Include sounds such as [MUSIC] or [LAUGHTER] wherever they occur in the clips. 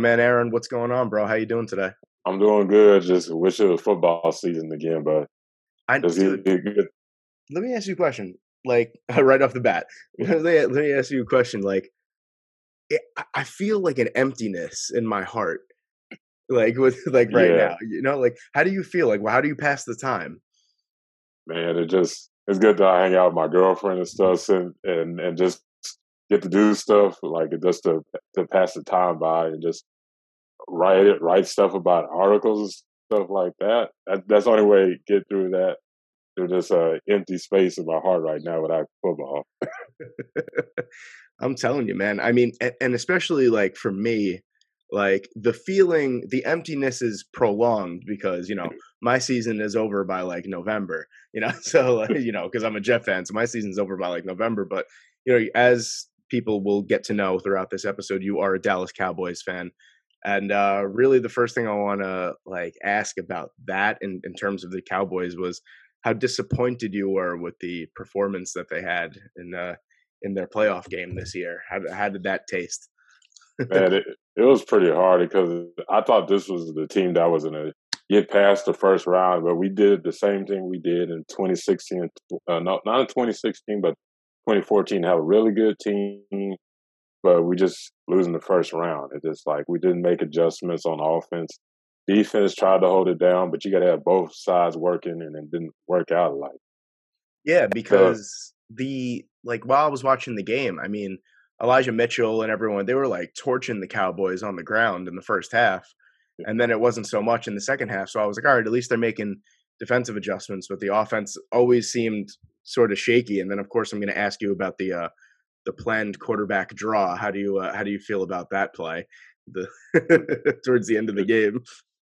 Man Aaron, what's going on, bro? How you doing today? I'm doing good. Just wish it was football season again, but I dude, good. Let me ask you a question. Like [LAUGHS] right off the bat, [LAUGHS] let me, let me ask you a question. Like, it, I feel like an emptiness in my heart, like with [LAUGHS] like right yeah. now. You know, like how do you feel? Like, how do you pass the time? Man, it just it's good to hang out with my girlfriend and stuff, and and and just get to do stuff like just to to pass the time by and just write it, write stuff about articles and stuff like that. that that's the only way to get through that through this uh, empty space in my heart right now without football. [LAUGHS] I'm telling you, man. I mean, and, especially like for me, like the feeling, the emptiness is prolonged because you know [LAUGHS] my season is over by like November. You know, [LAUGHS] so like, you know because I'm a Jet fan, so my season's over by like November. But you know, as people will get to know throughout this episode, you are a Dallas Cowboys fan. And uh, really, the first thing I want to like ask about that in, in terms of the Cowboys was how disappointed you were with the performance that they had in uh, in their playoff game this year. How, how did that taste? [LAUGHS] Man, it, it was pretty hard because I thought this was the team that was going to get past the first round, but we did the same thing we did in 2016. Uh, no, not in 2016, but 2014. Have a really good team, but we just losing the first round. It's just like we didn't make adjustments on offense. Defense tried to hold it down, but you got to have both sides working, and it didn't work out like. Yeah, because so, the like while I was watching the game, I mean Elijah Mitchell and everyone they were like torching the Cowboys on the ground in the first half, and then it wasn't so much in the second half. So I was like, all right, at least they're making defensive adjustments, but the offense always seemed sort of shaky. And then of course I'm going to ask you about the uh, the planned quarterback draw. How do you uh, how do you feel about that play? The [LAUGHS] towards the end of the game.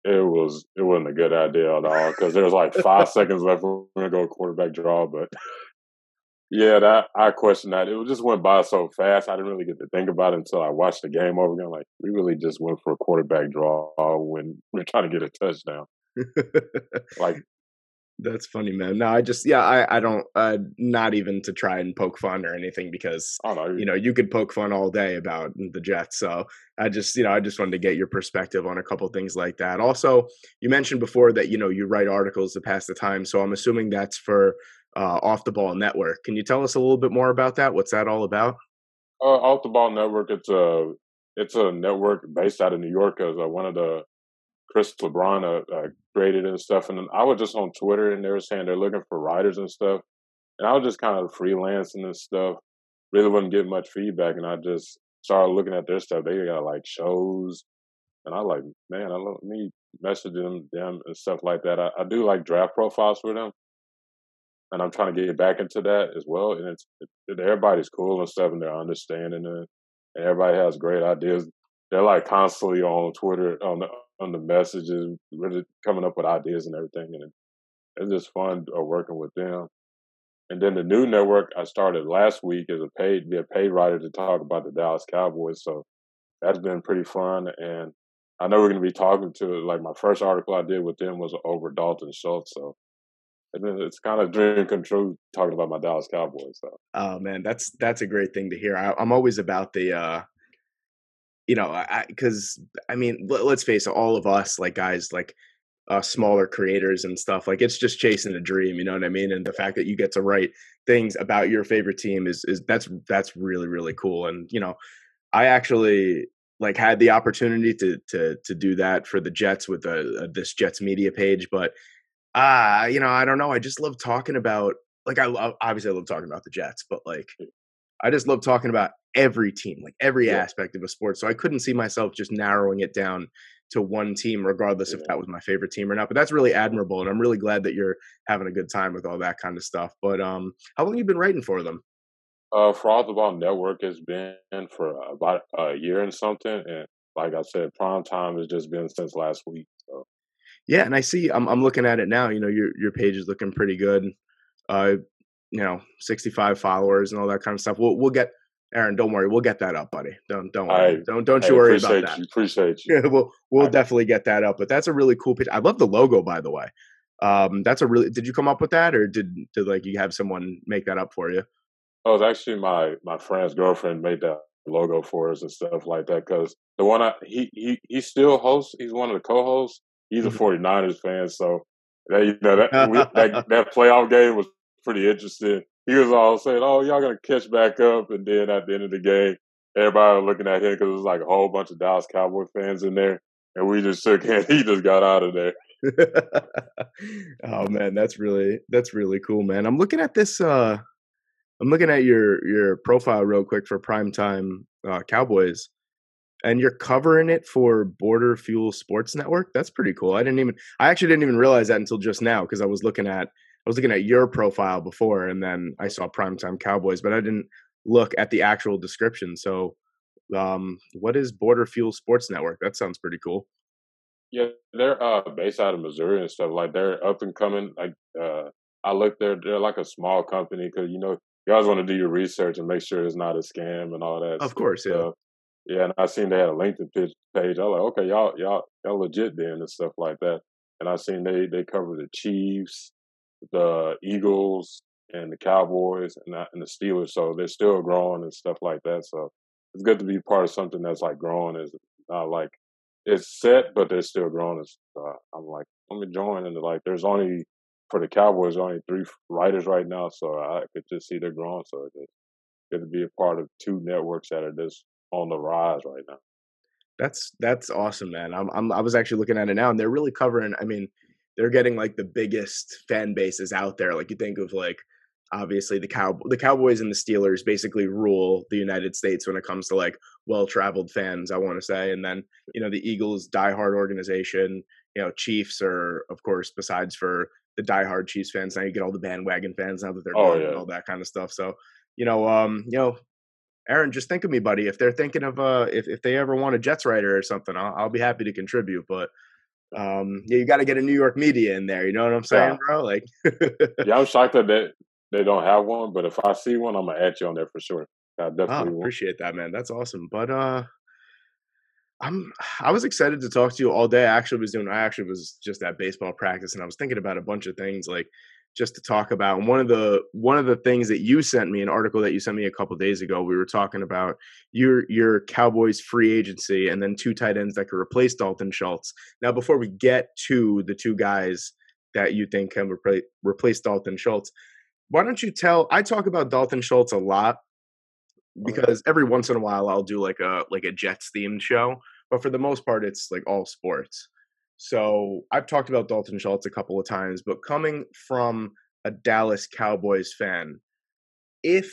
It was it wasn't a good idea at all because there was like five seconds left. We're gonna go quarterback draw, but yeah, that I questioned that. It just went by so fast. I didn't really get to think about it until I watched the game over again. Like we really just went for a quarterback draw when we are trying to get a touchdown. [LAUGHS] like that's funny, man. No, I just yeah, I I don't uh not even to try and poke fun or anything because oh, no, you know you could poke fun all day about the Jets. So I just you know I just wanted to get your perspective on a couple things like that. Also, you mentioned before that you know you write articles to pass the time. So I'm assuming that's for uh, Off the Ball Network. Can you tell us a little bit more about that? What's that all about? Uh, Off the Ball Network. It's a it's a network based out of New York. As uh, one of the Chris LeBron uh, uh, created and stuff. And I was just on Twitter and they were saying they're looking for writers and stuff. And I was just kind of freelancing and stuff. Really wasn't getting much feedback. And I just started looking at their stuff. They got like shows. And I like, man, I love me messaging them, them and stuff like that. I, I do like draft profiles for them. And I'm trying to get back into that as well. And it's it, everybody's cool and stuff, and they're understanding it. And everybody has great ideas. They're like constantly on Twitter on the on the messages, really coming up with ideas and everything. And it's just fun uh, working with them. And then the new network I started last week as a paid, be a paid writer to talk about the Dallas Cowboys. So that's been pretty fun. And I know we're going to be talking to, like, my first article I did with them was over Dalton Schultz. So it's kind of dream come true talking about my Dallas Cowboys. So. Oh man, that's that's a great thing to hear. I, am always about the uh, you know, because I, mean, let, us face it, all of us like guys like uh, smaller creators and stuff like it's just chasing a dream. You know what I mean? And the fact that you get to write things about your favorite team is is that's that's really really cool. And you know, I actually like had the opportunity to to to do that for the Jets with the uh, this Jets media page, but ah, uh, you know, I don't know. I just love talking about like I love obviously I love talking about the Jets, but like I just love talking about every team, like every yeah. aspect of a sport. So I couldn't see myself just narrowing it down to one team, regardless yeah. if that was my favorite team or not. But that's really admirable, and I'm really glad that you're having a good time with all that kind of stuff. But um, how long you been writing for them? Uh, Off the Ball Network has been for about a year and something, and like I said, prime time has just been since last week. So. Yeah, and I see I'm I'm looking at it now. You know, your your page is looking pretty good. Uh, you know 65 followers and all that kind of stuff. We'll we'll get Aaron. Don't worry, we'll get that up, buddy. Don't don't worry. I, don't don't you worry about that. You, appreciate you. [LAUGHS] Yeah, we'll we'll I, definitely get that up. But that's a really cool picture. I love the logo, by the way. Um, that's a really. Did you come up with that, or did did like you have someone make that up for you? Oh, it's actually my my friend's girlfriend made that logo for us and stuff like that. Because the one I, he he he still hosts. He's one of the co-hosts. He's a 49ers mm-hmm. fan, so that you know that we, that [LAUGHS] that playoff game was pretty interesting. He was all saying, "Oh, y'all gonna catch back up," and then at the end of the game, everybody was looking at him because was like a whole bunch of Dallas Cowboy fans in there, and we just shook [LAUGHS] hands. He just got out of there. [LAUGHS] oh man, that's really that's really cool, man. I'm looking at this. uh I'm looking at your your profile real quick for primetime uh, Cowboys, and you're covering it for Border Fuel Sports Network. That's pretty cool. I didn't even I actually didn't even realize that until just now because I was looking at I was looking at your profile before, and then I saw primetime Cowboys, but I didn't look at the actual description. So, um, what is Border Fuel Sports Network? That sounds pretty cool. Yeah, they're uh, based out of Missouri and stuff. Like they're up and coming. Like uh, I looked, they're they're like a small company because you know you always want to do your research and make sure it's not a scam and all that. Of course, yeah. yeah, and I seen they had a LinkedIn page. I was like, okay, y'all y'all y'all legit then and stuff like that. And I seen they they cover the Chiefs, the Eagles, and the Cowboys and the, and the Steelers. So they're still growing and stuff like that. So it's good to be part of something that's like growing. Is not like it's set, but they're still growing. Uh, I'm like, let me join. And like, there's only for the Cowboys only three writers right now, so I could just see they're growing. So it's good to be a part of two networks that are just on the rise right now. That's that's awesome, man. I'm, I'm I was actually looking at it now, and they're really covering. I mean, they're getting like the biggest fan bases out there. Like you think of like obviously the cow the Cowboys and the Steelers basically rule the United States when it comes to like well traveled fans. I want to say, and then you know the Eagles diehard organization. You know Chiefs are of course besides for the diehard Chiefs fans. Now you get all the bandwagon fans now that they're oh, yeah. and all that kind of stuff. So you know, um, you know, Aaron, just think of me, buddy. If they're thinking of uh, if if they ever want a Jets writer or something, I'll, I'll be happy to contribute. But um, yeah, you got to get a New York media in there. You know what I'm saying, yeah. bro? Like, yeah, I'm shocked that they, [LAUGHS] they don't have one, but if I see one, I'm gonna add you on there for sure. I definitely oh, appreciate that, man. That's awesome. But uh, I'm I was excited to talk to you all day. I actually was doing I actually was just at baseball practice and I was thinking about a bunch of things like just to talk about. And one of the one of the things that you sent me, an article that you sent me a couple days ago, we were talking about your your Cowboys free agency and then two tight ends that could replace Dalton Schultz. Now, before we get to the two guys that you think can replace replace Dalton Schultz, why don't you tell? I talk about Dalton Schultz a lot oh, because every once in a while I'll do like a like a Jets themed show, but for the most part it's like all sports. So I've talked about Dalton Schultz a couple of times, but coming from a Dallas Cowboys fan, if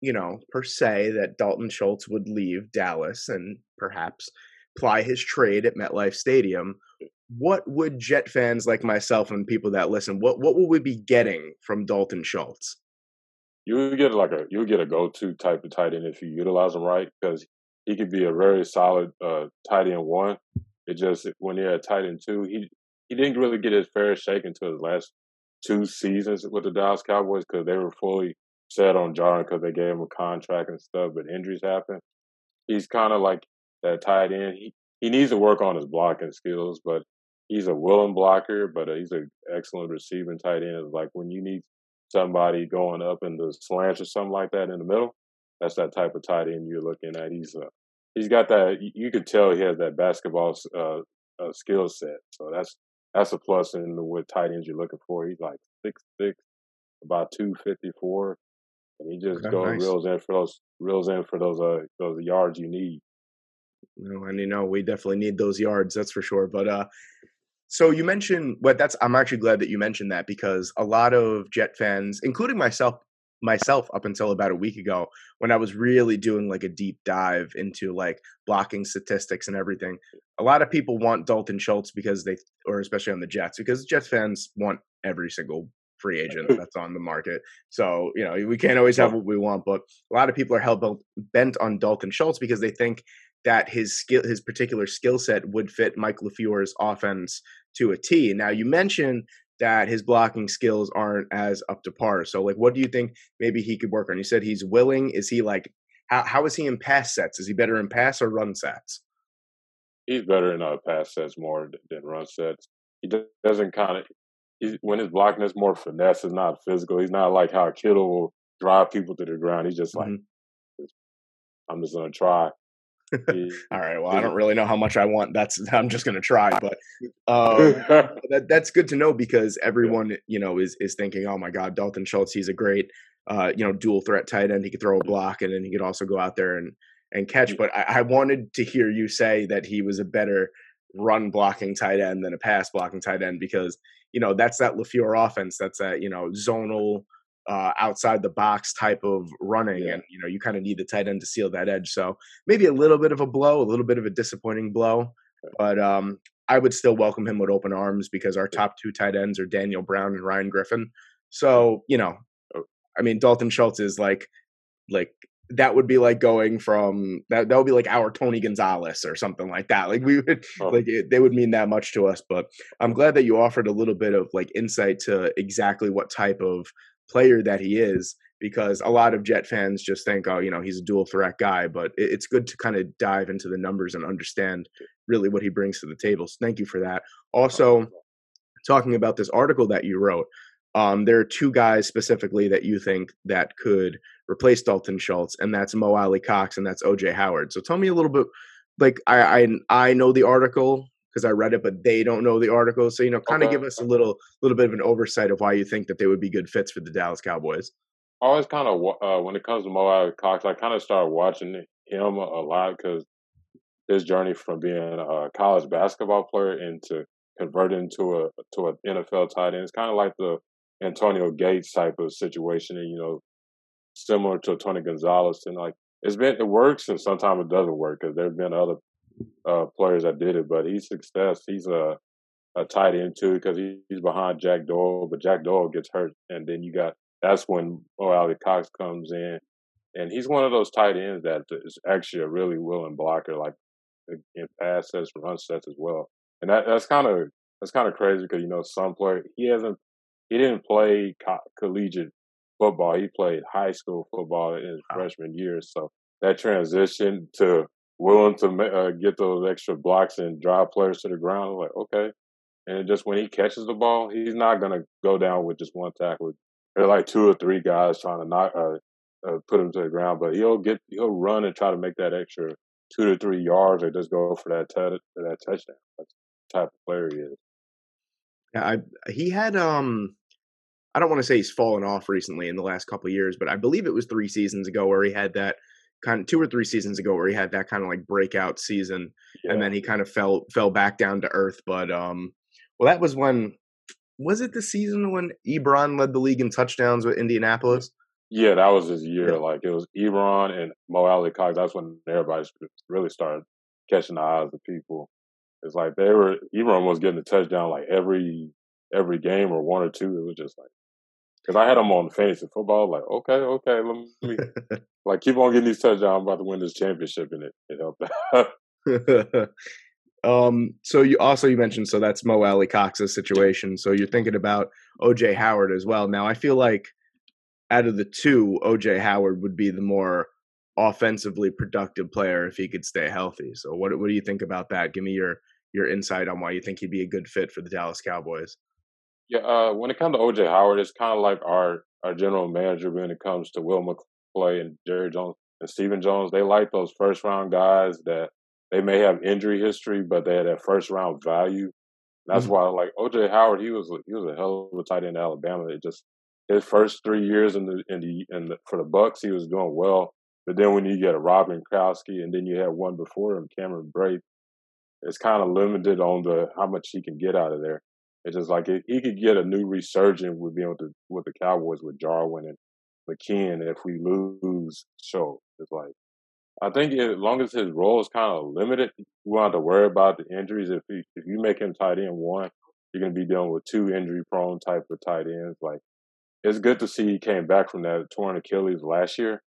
you know per se that Dalton Schultz would leave Dallas and perhaps ply his trade at MetLife Stadium, what would Jet fans like myself and people that listen, what what will we be getting from Dalton Schultz? You would get like a you would get a go to type of tight end if you utilize him right because he could be a very solid uh, tight end one. It just when you're a tight end two, he he didn't really get his fair shake until his last two seasons with the Dallas Cowboys because they were fully set on Jarwin because they gave him a contract and stuff, but injuries happen. He's kind of like that tight end. He he needs to work on his blocking skills, but he's a willing blocker, but uh, he's an excellent receiving tight end. Like when you need somebody going up in the slants or something like that in the middle, that's that type of tight end you're looking at. He's uh, he's got that. You could tell he has that basketball uh, uh, skill set. So that's that's a plus in the, what tight ends you're looking for. He's like six six, about two fifty four, and he just goes nice. reels in for those reels in for those uh those yards you need. No, and you know we definitely need those yards. That's for sure. But uh, so you mentioned, but that's I'm actually glad that you mentioned that because a lot of Jet fans, including myself, myself up until about a week ago when I was really doing like a deep dive into like blocking statistics and everything. A lot of people want Dalton Schultz because they, or especially on the Jets, because Jets fans want every single free agent [LAUGHS] that's on the market. So, you know, we can't always have what we want, but a lot of people are hell bent on Dalton Schultz because they think that his skill, his particular skill set would fit Mike LaFleur's offense to a T. Now, you mentioned that his blocking skills aren't as up to par. So, like, what do you think maybe he could work on? You said he's willing. Is he like, how, how is he in pass sets? Is he better in pass or run sets? He's better in uh, pass sets more than run sets. He doesn't kind of, when his blocking is more finesse, it's not physical. He's not like how Kittle will drive people to the ground. He's just like, mm-hmm I'm just gonna try. [LAUGHS] All right. Well, I don't really know how much I want. That's [LAUGHS] I'm just gonna try, but um, [LAUGHS] that that's good to know because everyone you know is is thinking, oh my God, Dalton Schultz, he's a great uh, you know dual threat tight end. He could throw a block and then he could also go out there and and catch. But I, I wanted to hear you say that he was a better run blocking tight end than a pass blocking tight end because you know that's that LaFleur offense. That's that you know zonal uh, outside the box type of running, yeah. and you know you kind of need the tight end to seal that edge. So maybe a little bit of a blow, a little bit of a disappointing blow, but um, I would still welcome him with open arms because our top two tight ends are Daniel Brown and Ryan Griffin. So you know, oh. I mean Dalton Schultz is like like that would be like going from that that would be like our Tony Gonzalez or something like that. Like we would oh. like it, they would mean that much to us. But I'm glad that you offered a little bit of like insight to exactly what type of player that he is because a lot of Jet fans just think, oh, you know, he's a dual threat guy. But it's good to kind of dive into the numbers and understand really what he brings to the table. So thank you for that. Also, talking about this article that you wrote, um, there are two guys specifically that you think that could replace Dalton Schultz, and that's Mo Alie-Cox and that's OJ Howard. So tell me a little bit. Like I I, I know the article because I read it, but they don't know the article. So you know, kind of okay. give us a little little bit of an oversight of why you think that they would be good fits for the Dallas Cowboys. I always kind of uh, when it comes to Mo Alie-Cox, I kind of started watching him a lot because his journey from being a college basketball player into converting to a to an NFL tight end. It's kind of like the Antonio Gates type of situation, and you know, similar to Tony Gonzalez. And like it's been it works, and sometimes it doesn't work because there've been other uh, players that did it. But he's success. He's a a tight end too because he, he's behind Jack Doyle, but Jack Doyle gets hurt, and then you got that's when Mo Alie-Cox comes in, and he's one of those tight ends that is actually a really willing blocker, like in pass sets, run sets as well. And that that's kind of that's kind of crazy because you know some player he hasn't he didn't play co- collegiate football. He played high school football in his freshman year. So that transition to willing to uh, get those extra blocks and drive players to the ground, like okay. And just when he catches the ball, he's not gonna go down with just one tackle. There are like two or three guys trying to knock, uh, uh, put him to the ground, but he'll get he'll run and try to make that extra two to three yards, or just go for that t- for that touchdown. That's the type of player he is. Yeah, I, he had um I don't want to say he's fallen off recently in the last couple years, but I believe it was three seasons ago where he had that kind of two or three seasons ago where he had that kind of like breakout season, yeah. and then he kind of fell fell back down to earth. But um, well, that was when was it the season when Ebron led the league in touchdowns with Indianapolis? Yeah, that was his year. Yeah. Like it was Ebron and Mo Alie-Cox. That's when everybody really started catching the eyes of people. It's like they were Ebron was getting a touchdown like every every game or one or two. It was just like because I had him on fantasy football. Like, okay, okay, [LAUGHS] let me like keep on getting these touchdowns. I'm about to win this championship, and it it helped. [LAUGHS] [LAUGHS] um. So you also you mentioned so that's Mo Alie-Cox's situation. So you're thinking about OJ Howard as well. Now I feel like out of the two, OJ Howard would be the more offensively productive player if he could stay healthy. So what what do you think about that? Give me your your insight on why you think he'd be a good fit for the Dallas Cowboys. Yeah, uh, when it comes to OJ Howard, it's kind of like our our general manager when it comes to Will McClay and Jerry Jones and Stephen Jones. They like those first round guys that they may have injury history, but they had that first round value. That's mm-hmm. why, like OJ Howard, he was he was a hell of a tight end in Alabama. It just his first three years in the in the, in the for the Bucks, he was doing well. But then when you get a Rob Gronkowski, and then you have one before him, Cameron Brate, it's kind of limited on the how much he can get out of there. It's just like it, he could get a new resurgence with being with the with the Cowboys with Jarwin and McKinnon if we lose Show. It's like I think as long as his role is kind of limited, you won't have to worry about the injuries. If he, if you make him tight end one, you're gonna be dealing with two injury prone type of tight ends. Like it's good to see he came back from that torn Achilles last year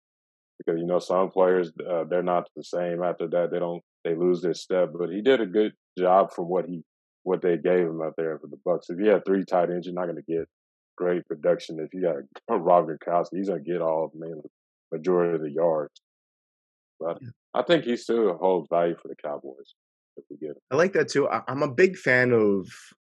because you know some players uh, they're not the same after that. They don't they lose their step, but he did a good job from what he what they gave him out there for the Bucks. If you have three tight ends, you're not going to get great production. If you got [LAUGHS] Rob Gronkowski, he's going to get all the majority of the yards. But yeah. I think he still holds value for the Cowboys if we get him. I like that too. I'm a big fan of.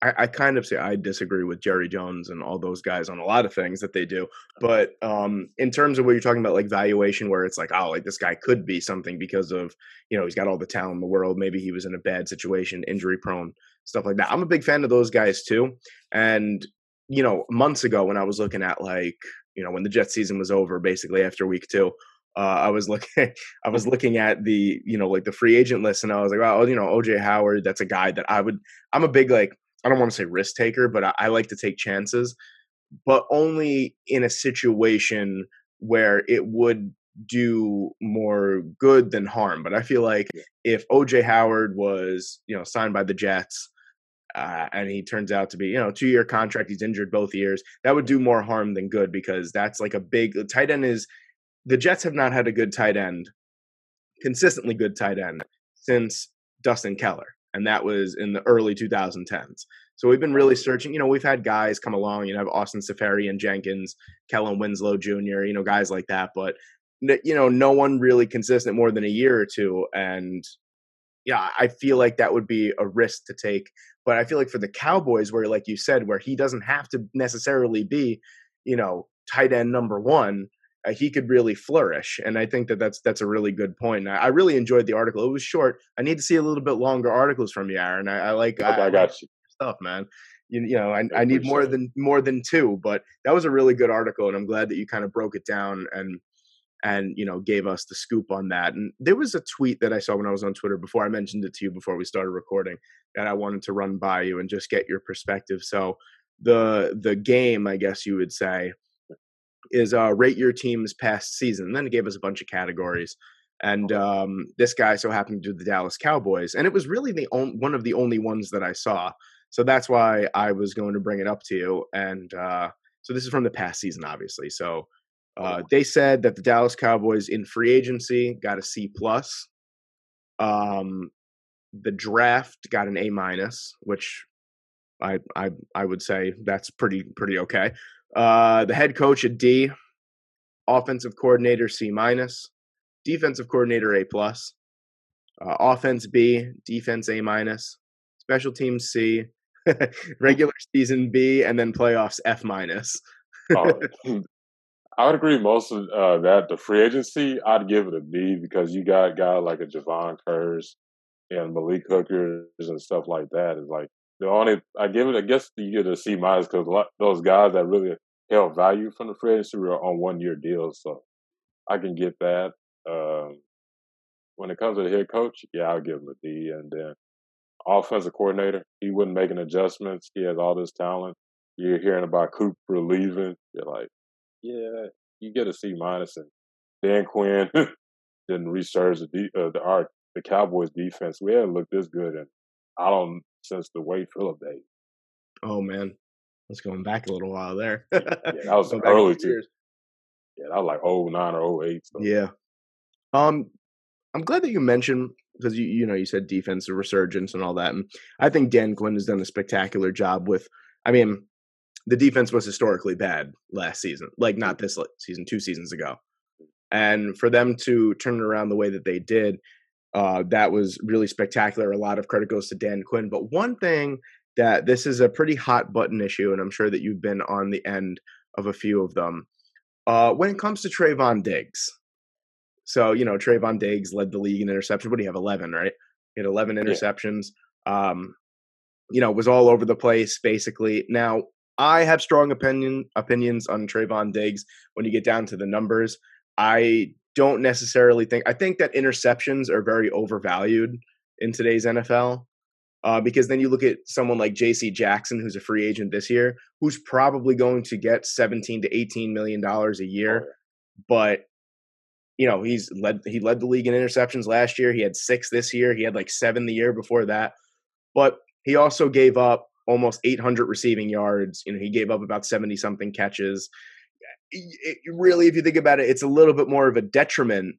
I, I, kind of say I disagree with Jerry Jones and all those guys on a lot of things that they do. But um, in terms of what you're talking about, like valuation, where it's like, oh, like this guy could be something because of, you know, he's got all the talent in the world. Maybe he was in a bad situation, injury prone, stuff like that. I'm a big fan of those guys too. And, you know, months ago when I was looking at like, you know, when the Jet season was over, basically after week two, uh, I was [LAUGHS] looking, I was looking at the, you know, like the free agent list, and I was like, well, you know, OJ Howard, that's a guy that I would. I'm a big like, I don't want to say risk taker, but I, I like to take chances, but only in a situation where it would do more good than harm. But I feel like if OJ Howard was, you know, signed by the Jets, uh, and he turns out to be, you know, two year contract. He's injured both years. That would do more harm than good because that's like a big tight end is the Jets have not had a good tight end, consistently good tight end, since Dustin Keller, and that was in the early 2010s. So we've been really searching. You know, we've had guys come along. You know, have Austin Seferian-Jenkins, Kellen Winslow Jr. You know, guys like that, but you know, no one really consistent more than a year or two. And yeah, I feel like that would be a risk to take. But I feel like for the Cowboys, where like you said, where he doesn't have to necessarily be, you know, tight end number one uh, he could really flourish. And I think that that's that's a really good point. I, I, really enjoyed the article. It was short. I need to see a little bit longer articles from you, Aaron. I, I like I, I got you stuff, man. You, you know, I, I need more than more than two, but that was a really good article, and I'm glad that you kind of broke it down and and you know gave us the scoop on that. And there was a tweet that I saw when I was on Twitter before I mentioned it to you before we started recording that I wanted to run by you and just get your perspective. So the the game, I guess you would say, is uh, rate your team's past season. And then it gave us a bunch of categories. And um, this guy so happened to do the Dallas Cowboys, and it was really the on- one of the only ones that I saw. So that's why I was going to bring it up to you. And uh, so this is from the past season, obviously. So uh, they said that the Dallas Cowboys in free agency got a C plus. Um, the draft got an A minus, which I I I would say that's pretty pretty okay. Uh, the head coach a D, offensive coordinator C minus, defensive coordinator A plus, uh, offense B, defense A minus, special teams C, [LAUGHS] regular season B, and then playoffs F minus. [CLEARS THROAT] I would agree most of uh, that. The free agency, I'd give it a B because you got guys like a Jayron Kearse and Malik Hookers and stuff like that. Is like the only I give it. I guess you get a C minus because those guys that really held value from the free agency were on one year deals, so I can get that. Um, when it comes to the head coach, yeah, I'll give him a D. And then offensive coordinator, he wasn't making adjustments. He has all this talent. You're hearing about Cooper leaving. You're like, yeah, you get a C minus. And Dan Quinn [LAUGHS] didn't resurge the uh, the art the Cowboys defense. We haven't looked this good, and I don't since the Wade Phillip days. Oh man, let's going back a little while there. yeah, that was [LAUGHS] early two years. Yeah, that was like 09 or 08. So. Yeah. Um, I'm glad that you mentioned because you you know you said defensive resurgence and all that, and I think Dan Quinn has done a spectacular job with. I mean, the defense was historically bad last season, like not this season, two seasons ago, and for them to turn it around the way that they did, uh, that was really spectacular. A lot of credit goes to Dan Quinn. But one thing that this is a pretty hot button issue, and I'm sure that you've been on the end of a few of them. Uh, when it comes to Trevon Diggs, so you know Trevon Diggs led the league in interception. What do you have? Eleven, right? He had eleven interceptions. Yeah. Um, you know, was all over the place basically. Now I have strong opinion opinions on Trevon Diggs when you get down to the numbers. I don't necessarily think I think that interceptions are very overvalued in today's NFL. Uh, because then you look at someone like J.C. Jackson, who's a free agent this year, who's probably going to get 17 to 18 million dollars a year, but you know he's led he led the league in interceptions last year. He had six this year. He had like seven the year before that, but he also gave up almost 800 receiving yards. You know he gave up about 70 something catches it, really, if you think about it, it's a little bit more of a detriment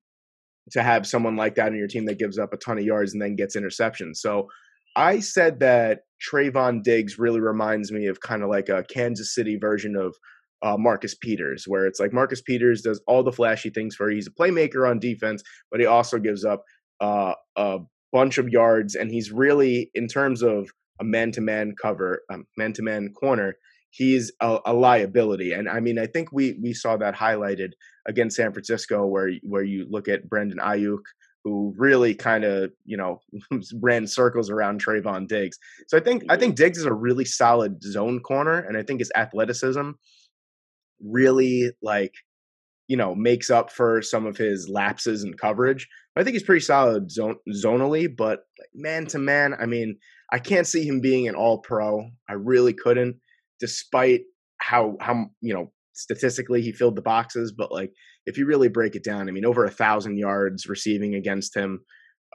to have someone like that in your team that gives up a ton of yards and then gets interceptions. So I said that Trevon Diggs really reminds me of kind of like a Kansas City version of uh, Marcus Peters, where it's like Marcus Peters does all the flashy things for. He's a playmaker on defense, but he also gives up uh, a bunch of yards, and he's really, in terms of a man-to-man cover, um, man-to-man corner, he's a, a, liability. And I mean, I think we we saw that highlighted against San Francisco, where where you look at Brandon Aiyuk, who really kind of you know [LAUGHS] ran circles around Trevon Diggs. So I think I mm-hmm. think Diggs is a really solid zone corner, and I think his athleticism really like you know makes up for some of his lapses in coverage. I think he's pretty solid zone zonally, but man to man, I mean, I can't see him being an All Pro. I really couldn't, despite how how you know statistically he filled the boxes. But like, if you really break it down, I mean, over a thousand yards receiving against him.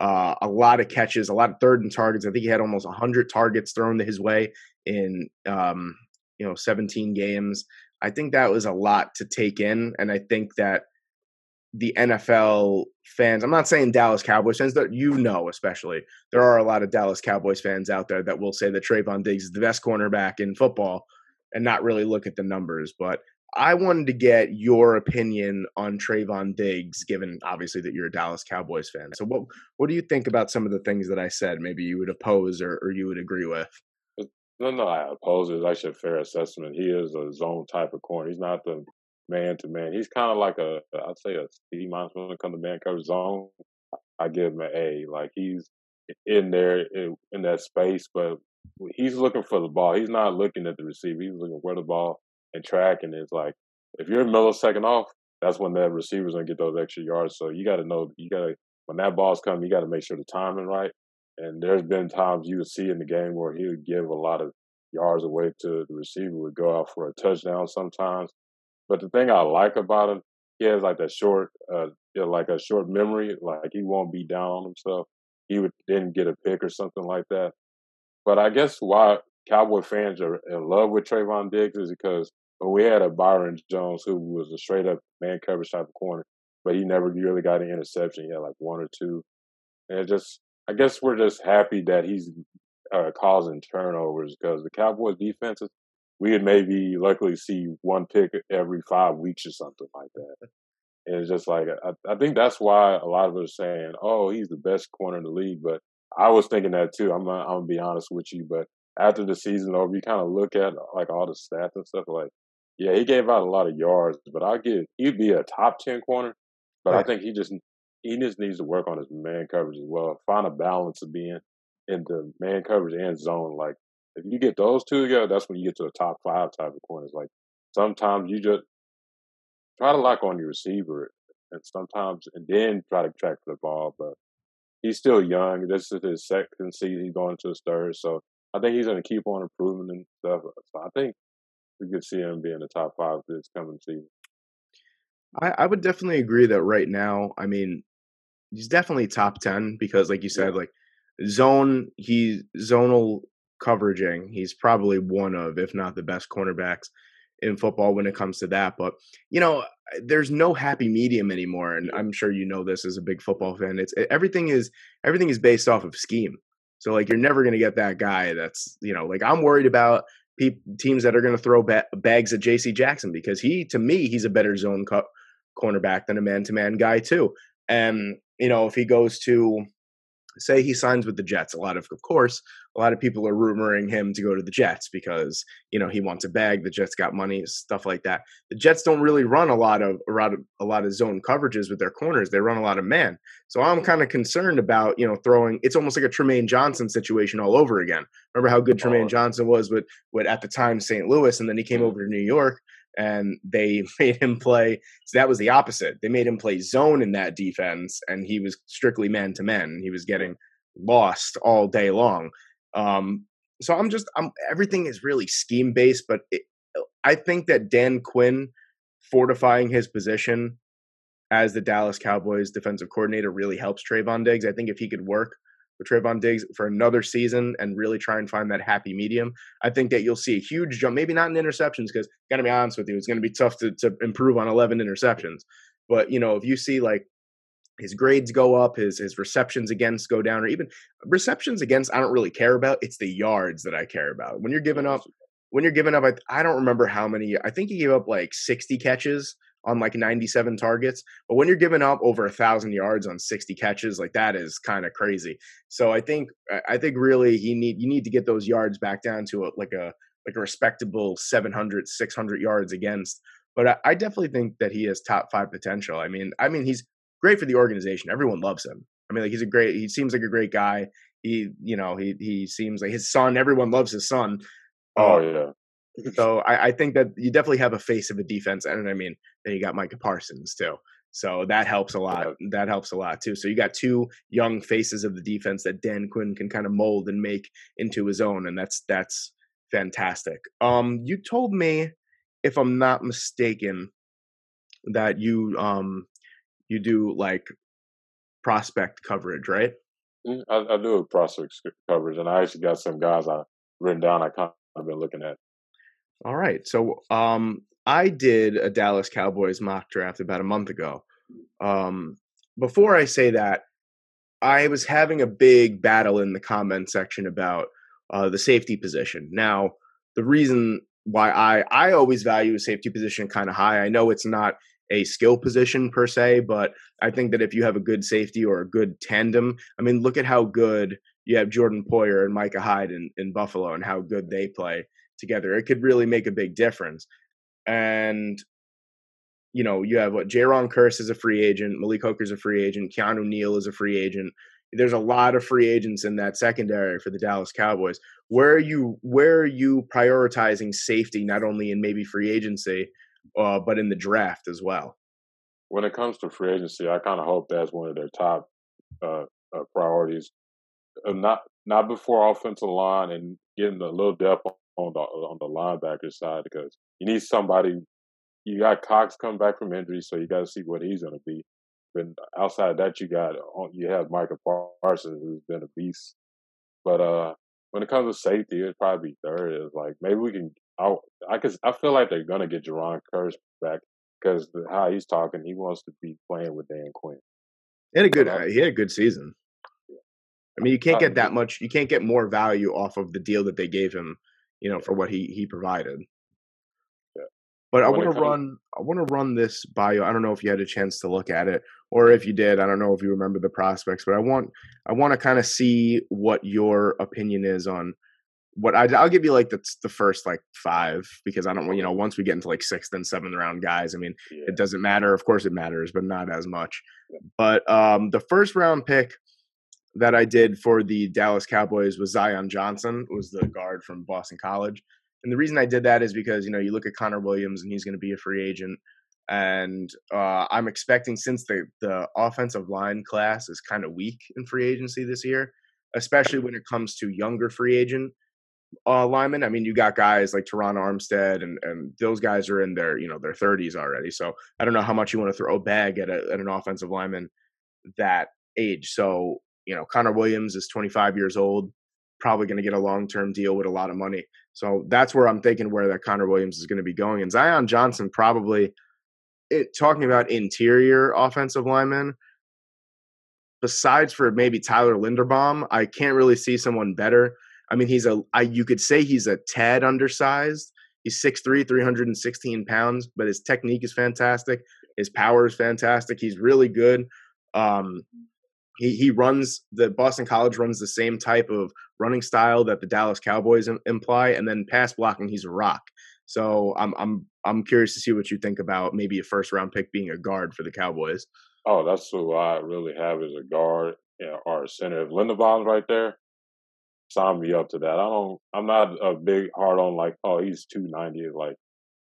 Uh, a lot of catches, a lot of third and targets. I think he had almost 100 targets thrown to his way in, um, you know, 17 games. I think that was a lot to take in, and I think that the NFL fans, I'm not saying Dallas Cowboys fans, that you know, especially, there are a lot of Dallas Cowboys fans out there that will say that Trevon Diggs is the best cornerback in football and not really look at the numbers. But I wanted to get your opinion on Trevon Diggs, given obviously that you're a Dallas Cowboys fan. So what what do you think about some of the things that I said? Maybe you would oppose or, or you would agree with? Uh, no, no, I oppose it. It's actually a fair assessment. He is a zone type of corner. He's not the man to man. He's kind of like a, I'd say a C minus when it comes to man coverage zone. I give him an A. Like he's in there in, that space, but he's looking for the ball. He's not looking at the receiver. He's looking for the ball and track, and It's like if you're a millisecond off, that's when that receiver's gonna get those extra yards. So you got to know you got to when that ball's coming, you got to make sure the timing right. And there's been times you would see in the game where he would give a lot of yards away to the receiver, would go out for a touchdown sometimes. But the thing I like about him, he has like that short, uh, like a short memory. Like he won't be down on himself. He would then get a pick or something like that. But I guess why Cowboy fans are in love with Trevon Diggs is because when we had a Byron Jones who was a straight up man coverage type of corner, but he never really got an interception. He had like one or two. And just I guess we're just happy that he's uh, causing turnovers because the Cowboys defenses, we would maybe luckily see one pick every five weeks or something like that. And it's just like I, I think that's why a lot of us are saying, "Oh, he's the best corner in the league." But I was thinking that too. I'm I'm gonna be honest with you, but after the season over, you kind of look at like all the stats and stuff. Like, yeah, he gave out a lot of yards, but I'll give he'd be a top ten corner. But right. I think he just he just needs to work on his man coverage as well. Find a balance of being in the man coverage and zone. Like if you get those two together, that's when you get to a top five type of corners. Like sometimes you just try to lock on your receiver, and sometimes and then try to track for the ball. But he's still young. This is his second season. He's going to his third, so I think he's going to keep on improving and stuff. Uh, so I think we could see him being the top five this coming season. I, I would definitely agree that right now, I mean, he's definitely top ten because, like you said, yeah. like zone he zonal coveraging. He's probably one of, if not the best cornerbacks in football when it comes to that. But you know, there's no happy medium anymore, and I'm sure you know this as a big football fan. It's everything is everything is based off of scheme. So like you're never going to get that guy that's you know like I'm worried about pe- teams that are going to throw ba- bags at J.C. Jackson because he to me he's a better zone co- cornerback than a man to man guy too. And you know, if he goes to say he signs with the Jets, a lot of, of course, a lot of people are rumoring him to go to the Jets because you know he wants a bag. The Jets got money, stuff like that. The Jets don't really run a lot of a lot of a lot of zone coverages with their corners. They run a lot of man. So I'm kind of concerned about you know throwing. It's almost like a Trumaine Johnson situation all over again. Remember how good Trumaine oh. Johnson was with with at the time St. Louis, and then he came mm. over to New York and they [LAUGHS] made him play. So that was the opposite. They made him play zone in that defense, and he was strictly man to man. He was getting lost all day long. Um, so I'm just, I'm everything is really scheme based, but it, I think that Dan Quinn fortifying his position as the Dallas Cowboys defensive coordinator really helps Trevon Diggs. I think if he could work with Trevon Diggs for another season and really try and find that happy medium, I think that you'll see a huge jump. Maybe not in interceptions, because gotta be honest with you, it's gonna be tough to, to improve on 11 interceptions. But you know, if you see like his grades go up, his his receptions against go down, or even receptions against, I don't really care about. It's the yards that I care about. When you're giving up, when you're giving up, I, I don't remember how many. I think he gave up like 60 catches on like 97 targets. But when you're giving up over a thousand yards on 60 catches, like that is kind of crazy. So I think I think really he need you need to get those yards back down to a, like a like a respectable 700 600 yards against. But I, I definitely think that he has top five potential. I mean, I mean he's great for the organization. Everyone loves him. I mean, like he's a great. He seems like a great guy. He, you know, he he seems like his son. Everyone loves his son. Oh yeah so [LAUGHS] I, I, think that you definitely have a face of a defense, and I mean, then you got Micah Parsons too. So that helps a lot. That helps a lot too. So you got two young faces of the defense that Dan Quinn can kind of mold and make into his own, and that's that's fantastic. Um, you told me, if I'm not mistaken, that you um you do like prospect coverage, right? Mm, I, I do prospect coverage, and I actually got some guys I written down. I kind of been looking at. All right. So um, I did a Dallas Cowboys mock draft about a month ago. Um, before I say that, I was having a big battle in the comment section about uh, the safety position. Now, the reason why I I always value a safety position kind of high. I know it's not a skill position per se, but I think that if you have a good safety or a good tandem, I mean, look at how good you have Jordan Poyer and Micah Hyde in, in Buffalo and how good they play together. It could really make a big difference. And you know, you have what Jayron Kearse is a free agent, Malik Hooker's a free agent, Keanu Neal is a free agent. There's a lot of free agents in that secondary for the Dallas Cowboys. Where are you where are you prioritizing safety not only in maybe free agency, uh, but in the draft as well? When it comes to free agency, I kind of hope that's one of their top uh, uh, priorities. Uh, not not before offensive line and getting a little depth on the on the linebacker side because you need somebody. You got Cox come back from injury, so you got to see what he's going to be. But outside of that, you got you have Micah Parsons, who's been a beast. But uh, when it comes to safety, it'd probably be third. Is like maybe we can. I I cause I feel like they're gonna get Jayron Kearse back because how he's talking, he wants to be playing with Dan Quinn. He had a good. Uh, he had a good season. I mean, you can't get that much. You can't get more value off of the deal that they gave him you know, for what he he provided. Yeah. But I want to run. I want to run this bio. I don't know if you had a chance to look at it, or if you did. I don't know if you remember the prospects, but I want. I want to kind of see what your opinion is on what I, will give you like the the first like five because I don't you know once we get into like sixth and seventh round guys, I mean yeah. it doesn't matter. Of course it matters, but not as much. But um, the first round pick that I did for the Dallas Cowboys was Zion Johnson, was the guard from Boston College. And the reason I did that is because, you know, you look at Connor Williams and he's going to be a free agent. And uh, I'm expecting, since the, the offensive line class is kind of weak in free agency this year, especially when it comes to younger free agent uh, linemen. I mean, you got guys like Terron Armstead, and and those guys are in their you know their 30s already. So I don't know how much you want to throw a bag at, a, at an offensive lineman that age. So you know, Connor Williams is 25 years old, probably going to get a long term deal with a lot of money. So that's where I'm thinking where that Connor Williams is going to be going. And Zion Johnson probably it, talking about interior offensive linemen. Besides for maybe Tyler Linderbaum, I can't really see someone better. I mean, he's a I, you could say he's a tad undersized. He's 6'3", 316 pounds, but his technique is fantastic. His power is fantastic. He's really good. Um, he he runs the Boston College runs the same type of running style that the Dallas Cowboys Im- imply, and then pass blocking, he's a rock. So I'm I'm I'm curious to see what you think about maybe a first round pick being a guard for the Cowboys. Oh, that's who I really have as a guard or a center. If Linderbaum's right there, sign me up to that. I don't. I'm not a big hard on like, oh, he's two ninety. Like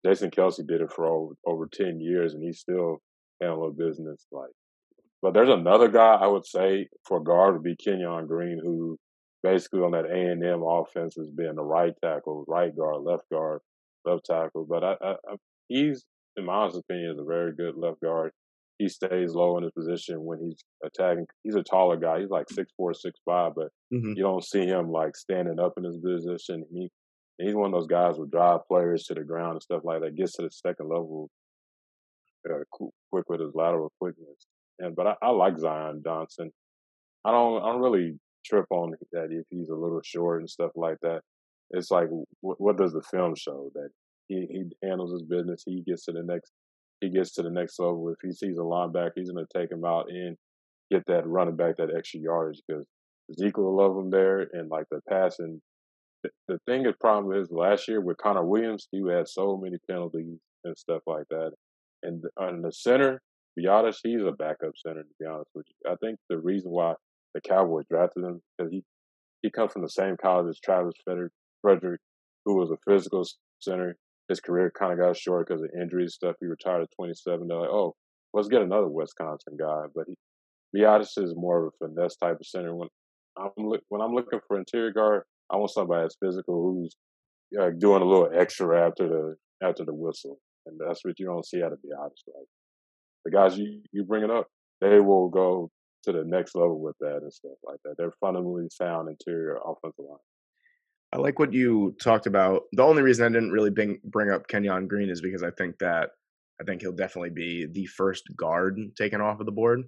Jason Kelce did it for over, over ten years, and he's still handling business. Like but there's another guy I would say for guard would be Kenyon Green, who basically on that A and M offense has been the right tackle, right guard, left guard, left tackle. But I, I, I, he's, in my honest opinion, is a very good left guard. He stays low in his position when he's attacking. He's a taller guy. He's like six four, six five, but mm-hmm. you don't see him like standing up in his position. He he's one of those guys who drive players to the ground and stuff like that. Gets to the second level uh, quick with his lateral quickness. And but I, I like Zion Johnson. I don't I don't really trip on that if he's a little short and stuff like that. It's like what, what does the film show that he he handles his business, he gets to the next he gets to the next level. If he sees a linebacker, he's going to take him out and get that running back that extra yardage because Ezekiel will love him there and like the passing. The, the thing is, problem is last year with Connor Williams, he had so many penalties and stuff like that. And on the center, honest, he's a backup center. To be honest with you, I think the reason why the Cowboys drafted him because he he comes from the same college as Travis Frederick, who was a physical center. His career kind of got short because of injuries stuff. He retired at 27. They're like, oh, let's get another Wisconsin guy. But he, Biadasz is more of a finesse type of center. When I'm when I'm looking for interior guard, I want somebody that's physical who's uh, doing a little extra after the after the whistle, and that's what you don't see out of Biadasz. Like the guys you you bring it up, they will go to the next level with that and stuff like that. They're fundamentally sound interior offensive line. I like what you talked about. The only reason I didn't really bring bring up Kenyon Green is because I think that I think he'll definitely be the first guard taken off of the board.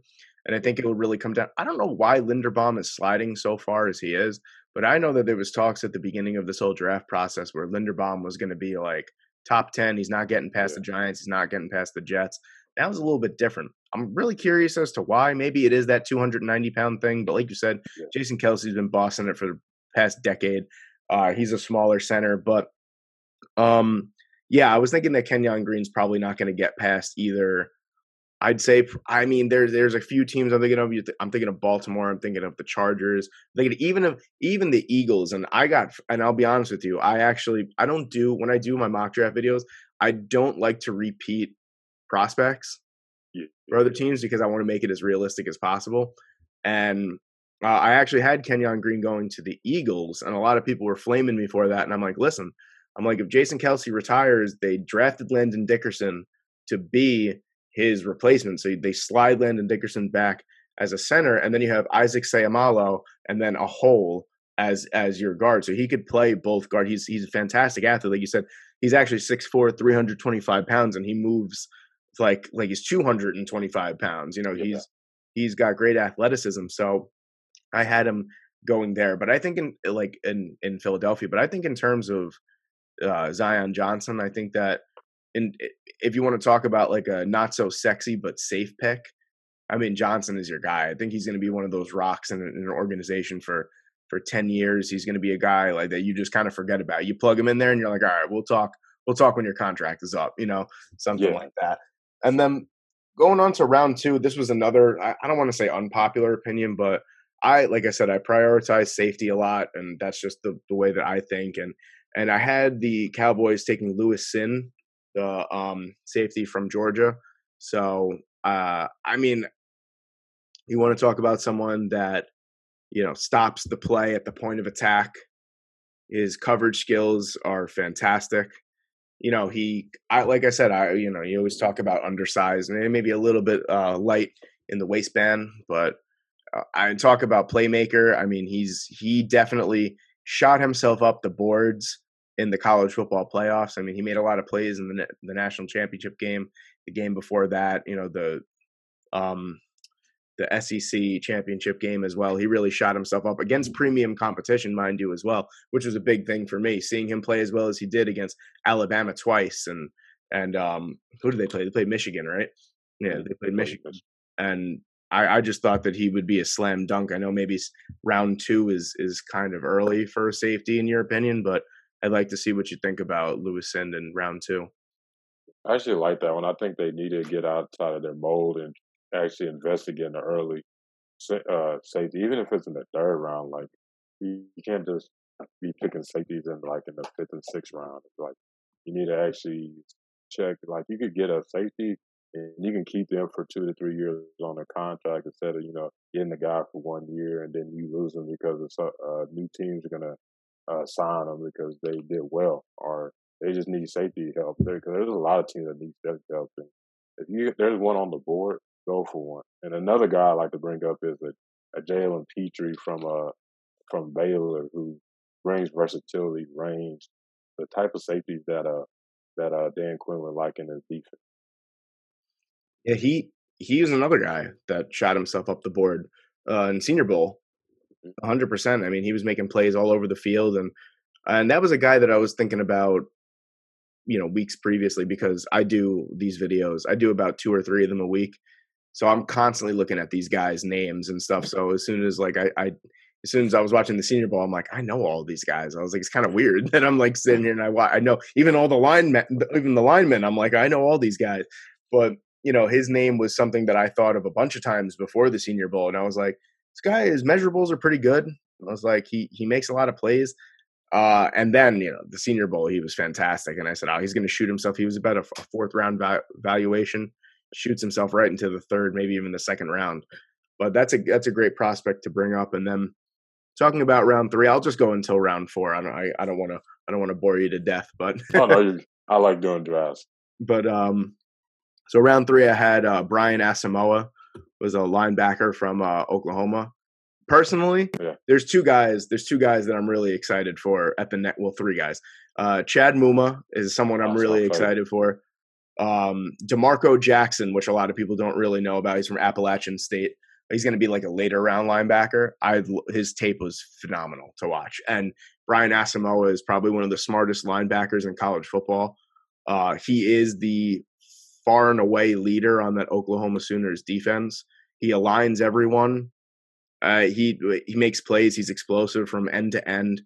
And I think it will really come down. I don't know why Linderbaum is sliding so far as he is, but I know that there was talks at the beginning of this whole draft process where Linderbaum was going to be like top 10. He's not getting past yeah. the Giants. He's not getting past the Jets. That was a little bit different. I'm really curious as to why. Maybe it is that 290 pound thing, but like you said, yeah. Jason Kelce's been bossing it for the past decade. Uh, he's a smaller center, but um, yeah, I was thinking that Kenyon Green's probably not going to get past either. I'd say, I mean, there's there's a few teams I'm thinking of. I'm thinking of Baltimore. I'm thinking of the Chargers. I'm thinking even of even the Eagles. And I got, and I'll be honest with you, I actually I don't do when I do my mock draft videos. I don't like to repeat prospects for other teams because I want to make it as realistic as possible. And uh, I actually had Kenyon Green going to the Eagles, and a lot of people were flaming me for that. And I'm like, listen, I'm like, if Jason Kelce retires, they drafted Landon Dickerson to be his replacement. So they slide Landon Dickerson back as a center, and then you have Isaac Seumalo and then a hole as as your guard. So he could play both guard. He's he's a fantastic athlete. Like you said, he's actually 6'4", 325 pounds, and he moves like like he's 225 pounds. You know, yeah. he's he's got great athleticism. So I had him going there. But I think in like in in Philadelphia, but I think in terms of uh, Zion Johnson, I think that in if you want to talk about like a not so sexy but safe pick, I mean Johnson is your guy. I think he's going to be one of those rocks in, in an organization for for 10 years. He's going to be a guy like that you just kind of forget about. You plug him in there and you're like, "All right, we'll talk we'll talk when your contract is up," you know, something yeah. like that. And then going on to round 2, this was another I, I don't want to say unpopular opinion, but I like I said I prioritize safety a lot and that's just the the way that I think and and I had the Cowboys taking Lewis Cine, the um, safety from Georgia. So uh, I mean, you want to talk about someone that you know stops the play at the point of attack. His coverage skills are fantastic. You know, he, I like I said, I you know, you always talk about undersized and maybe a little bit uh, light in the waistband, but uh, I talk about playmaker. I mean, he's he definitely shot himself up the boards in the college football playoffs. I mean, he made a lot of plays in the the national championship game, the game before that, you know, the um the SEC championship game as well. He really shot himself up against premium competition, mind you, as well, which was a big thing for me. Seeing him play as well as he did against Alabama twice, and and um, who did they play? They played Michigan, right? Yeah, they played Michigan, and I, I, just thought that he would be a slam dunk. I know maybe round two is is kind of early for safety in your opinion, but I'd like to see what you think about Lewis Cine in round two. I actually like that one. I think they need to get outside of their mold and actually investigate in the early uh, safety, even if it's in the third round. Like you, you can't just be picking safeties in like in the fifth and sixth round. It's like you need to actually check. Like you could get a safety and you can keep them for two to three years on their contract instead of you know getting the guy for one year and then you lose them because of uh, new teams are gonna uh, sign them because they did well or they just need safety help there because there's a lot of teams that need safety help. And if you if there's one on the board, go for one. And another guy I like to bring up is a, a Jalen Pitre from uh from Baylor who brings versatility, range, the type of safeties that uh that uh Dan Quinn would like in his defense. Yeah, he he was another guy that shot himself up the board uh, in Senior Bowl. 100%. Mm-hmm. I mean, he was making plays all over the field and and that was a guy that I was thinking about you know weeks previously because I do these videos. I do about two or three of them a week, so I'm constantly looking at these guys' names and stuff. So as soon as like I, I as soon as I was watching the Senior Bowl, I'm like, I know all these guys. I was like, it's kind of weird [LAUGHS] that I'm like sitting here and I I know even all the linemen, even the linemen. I'm like, I know all these guys, but you know, his name was something that I thought of a bunch of times before the Senior Bowl, and I was like, this guy, his measurables are pretty good. I was like, he he makes a lot of plays. Uh, and then you know the Senior Bowl, he was fantastic, and I said, oh, he's going to shoot himself. He was about a, fourth round va- valuation, shoots himself right into the third, maybe even the second round. But that's a that's a great prospect to bring up. And then talking about round three, I'll just go until round four. I don't I, I don't want to I don't want to bore you to death, but oh, no, [LAUGHS] I like doing drafts. But um, so round three, I had uh, Brian Asamoah was a linebacker from uh, Oklahoma personally, yeah. there's two guys. There's two guys that I'm really excited for at the net. Well, three guys. Uh, Chad Muma is someone I'm really excited for. Um, D'Marco Jackson, which a lot of people don't really know about. He's from Appalachian State. He's going to be like a later round linebacker. I his tape was phenomenal to watch. And Brian Asamoah is probably one of the smartest linebackers in college football. Uh, he is the far and away leader on that Oklahoma Sooners defense. He aligns everyone. Uh, he he makes plays. He's explosive from end to end.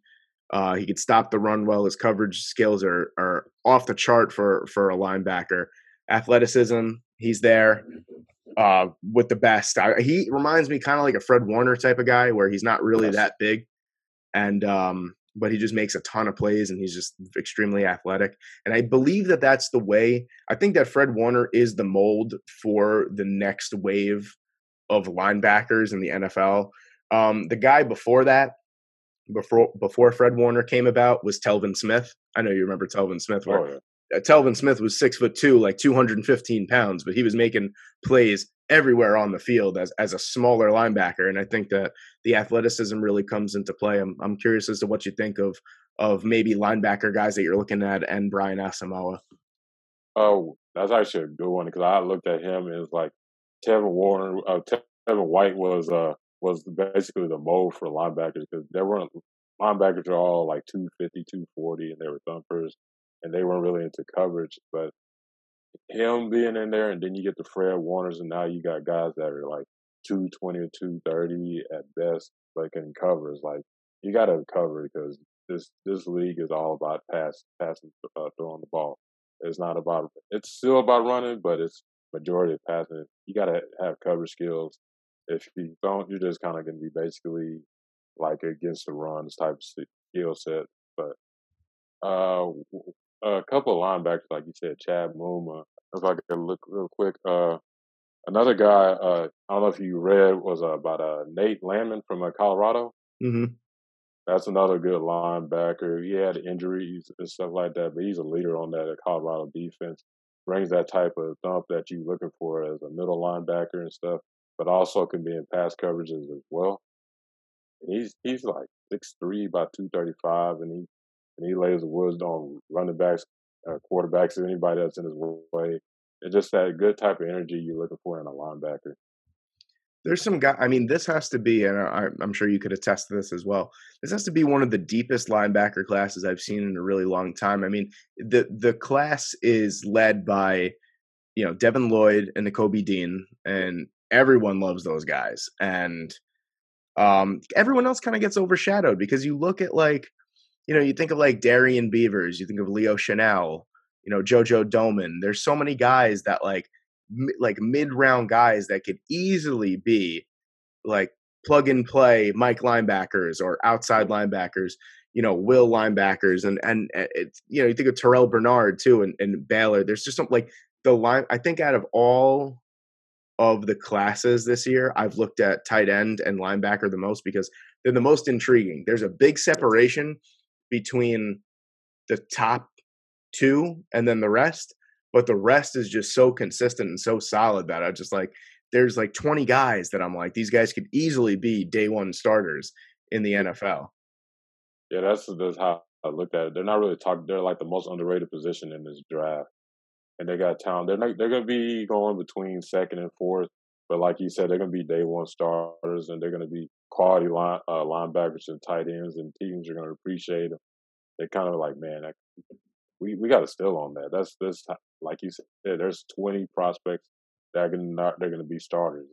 Uh, he could stop the run well. His coverage skills are are off the chart for for a linebacker. Athleticism, he's there uh, with the best. I, he reminds me kind of like a Fred Warner type of guy, where he's not really yes. that big, and um, but he just makes a ton of plays, and he's just extremely athletic. And I believe that that's the way. I think that Fred Warner is the mold for the next wave of linebackers in the NFL. Um, the guy before that, before before Fred Warner came about, was Telvin Smith. I know you remember Telvin Smith. Where, oh, yeah. uh, Telvin Smith was six foot two, like 215 pounds, but he was making plays everywhere on the field as as a smaller linebacker. And I think that the athleticism really comes into play. I'm I'm curious as to what you think of of maybe linebacker guys that you're looking at and Brian Asamoah. Oh, that's actually a good one because I looked at him and it's like Tevin Warner, uh, Kevin White was uh was basically the mold for linebackers because there weren't linebackers are all like 250, 240, and they were thumpers, and they weren't really into coverage. But him being in there, and then you get the Fred Warners, and now you got guys that are like 220 or 230 at best, but can cover. It's like you got to cover because this this league is all about pass, passing, uh, throwing the ball. It's not about. It's still about running, but it's majority of passing. You got to have cover skills. If you don't, you're just kind of going to be basically like against the runs type of skill set. But uh, a couple of linebackers, like you said, Chad Muma. If I could look real quick, uh, another guy. Uh, I don't know if you read was uh, about uh, Nate Landman from uh, Colorado. Mm-hmm. That's another good linebacker. He had injuries and stuff like that, but he's a leader on that Colorado defense brings that type of thump that you're looking for as a middle linebacker and stuff, but also can be in pass coverages as well. And he's he's like six three, by two thirty five, and he and he lays the woods on running backs, uh, quarterbacks, anybody that's in his way. It's just that good type of energy you're looking for in a linebacker there's some guy. I mean, this has to be, and I, am sure you could attest to this as well. This has to be one of the deepest linebacker classes I've seen in a really long time. I mean, the the class is led by, you know, Devin Lloyd and Nakobe Dean, and everyone loves those guys, and um, everyone else kind of gets overshadowed because you look at like, you know, you think of like Darrian Beavers, you think of Leo Chenal, you know, JoJo Domann. There's so many guys that like like mid round guys that could easily be like plug and play Mike linebackers or outside linebackers, you know, will linebackers and and it's you know you think of Terrell Bernard too and, and Baylor. There's just something like the line. I think out of all of the classes this year, I've looked at tight end and linebacker the most because they're the most intriguing. There's a big separation between the top two and then the rest but the rest is just so consistent and so solid that I just like there's like 20 guys that I'm like these guys could easily be day one starters in the NFL. Yeah, that's that's how I looked at it. They're not really talking. They're like the most underrated position in this draft, and they got talent. They're not, they're going to be going between second and fourth, but like you said, they're going to be day one starters, and they're going to be quality line uh, linebackers and tight ends, and teams are going to appreciate them. They're kind of like, man, we we got to still on that. That's this like you said. There's 20 prospects that are gonna not they're gonna be starters,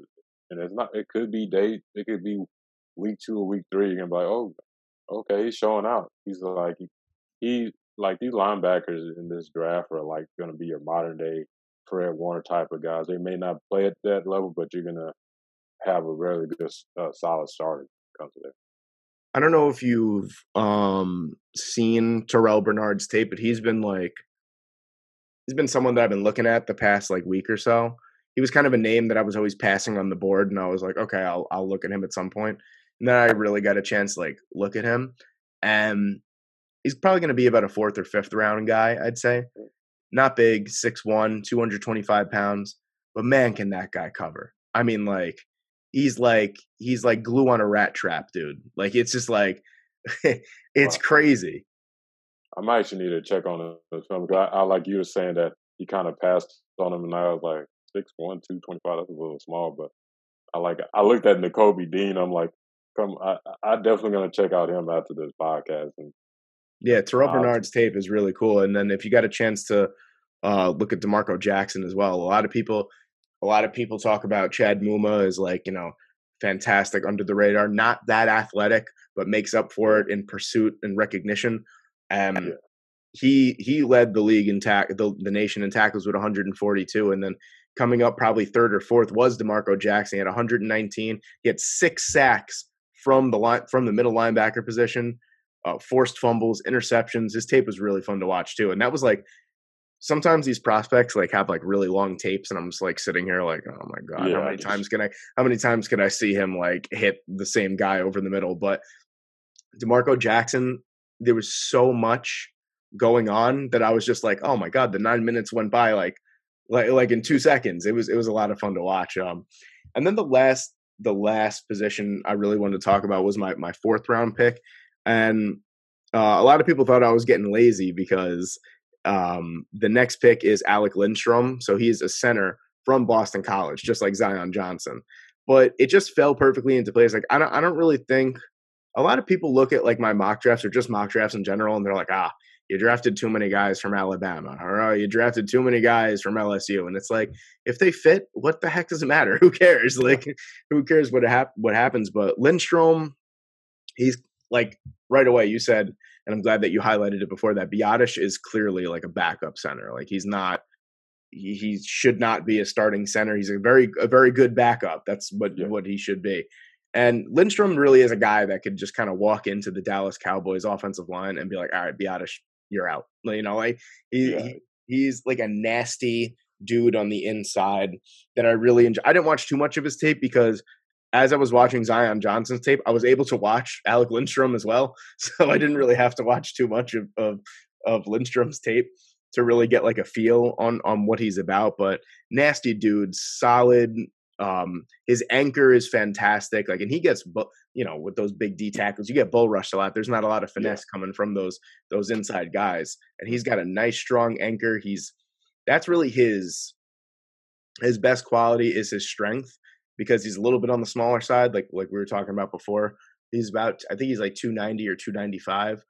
and it's not. It could be day. It could be week two or week three. You're gonna be like, oh, okay, he's showing out. He's like he like these linebackers in this draft are like gonna be your modern day Fred Warner type of guys. They may not play at that level, but you're gonna have a really good, uh, solid starter come to that. I don't know if you've um, seen Terrell Bernard's tape, but he's been like he's been someone that I've been looking at the past like week or so. He was kind of a name that I was always passing on the board, and I was like, okay, I'll I'll look at him at some point. And then I really got a chance to like look at him, and he's probably going to be about a fourth or fifth round guy, I'd say. Mm. Not big, 6'1", 225 pounds, but man, can that guy cover? I mean, like he's like he's like glue on a rat trap, dude. Like it's just like [LAUGHS] it's wow. crazy. I might actually need to check on the film because I, I, like you were saying that he kind of passed on him, and I was like six one, two twenty five. That's a little small, but I like. I looked at Nakobe Dean. I'm like, come. I I definitely gonna check out him after this podcast. And yeah, Terrell Bernard's tape is really cool. And then if you got a chance to uh, look at D'Marco Jackson as well, a lot of people a lot of people talk about Chad Muma as like, you know, fantastic under the radar, not that athletic, but makes up for it in pursuit and recognition. Um, he he led the league in tack the, the nation in tackles with 142, and then coming up probably third or fourth was D'Marco Jackson. He had 119. He had six sacks from the line from the middle linebacker position, uh, forced fumbles, interceptions. His tape was really fun to watch too, and that was like sometimes these prospects like have like really long tapes and i'm just like sitting here like oh my god yeah, how many just... times can i how many times can i see him like hit the same guy over the middle but D'Marco jackson there was so much going on that i was just like oh my god the nine minutes went by like like like in two seconds it was it was a lot of fun to watch um and then the last the last position i really wanted to talk about was my my fourth round pick and uh, a lot of people thought i was getting lazy because um, the next pick is Alec Lindstrom. So he's a center from Boston College, just like Zion Johnson. But it just fell perfectly into place. Like I don't, I don't really think a lot of people look at like my mock drafts or just mock drafts in general, and they're like, ah, you drafted too many guys from Alabama, or oh, you drafted too many guys from LSU, and it's like if they fit, what the heck does it matter? [LAUGHS] Who cares? Like, who cares what hap- what happens? But Lindstrom, he's like right away. You said and I'm glad that you highlighted it before that Biadasz is clearly like a backup center. Like he's not he, he should not be a starting center. He's a very a very good backup. That's what yeah. what he should be. And Lindstrom really is a guy that could just kind of walk into the Dallas Cowboys offensive line and be like, "All right, Biadasz, you're out." You know, like he, yeah. he he's like a nasty dude on the inside that I really enjoy. I didn't watch too much of his tape because as I was watching Zion Johnson's tape, I was able to watch Alec Lindstrom as well. [LAUGHS] So I didn't really have to watch too much of, of, of Lindstrom's tape to really get like a feel on on what he's about. But nasty dude, solid. Um, his anchor is fantastic. Like, and he gets, you know, with those big D tackles, you get bull rushed a lot. There's not a lot of finesse yeah. coming from those those inside guys, and he's got a nice strong anchor. He's that's really his his best quality is his strength because he's a little bit on the smaller side, like like we were talking about before. He's about I think he's like 290 or 295.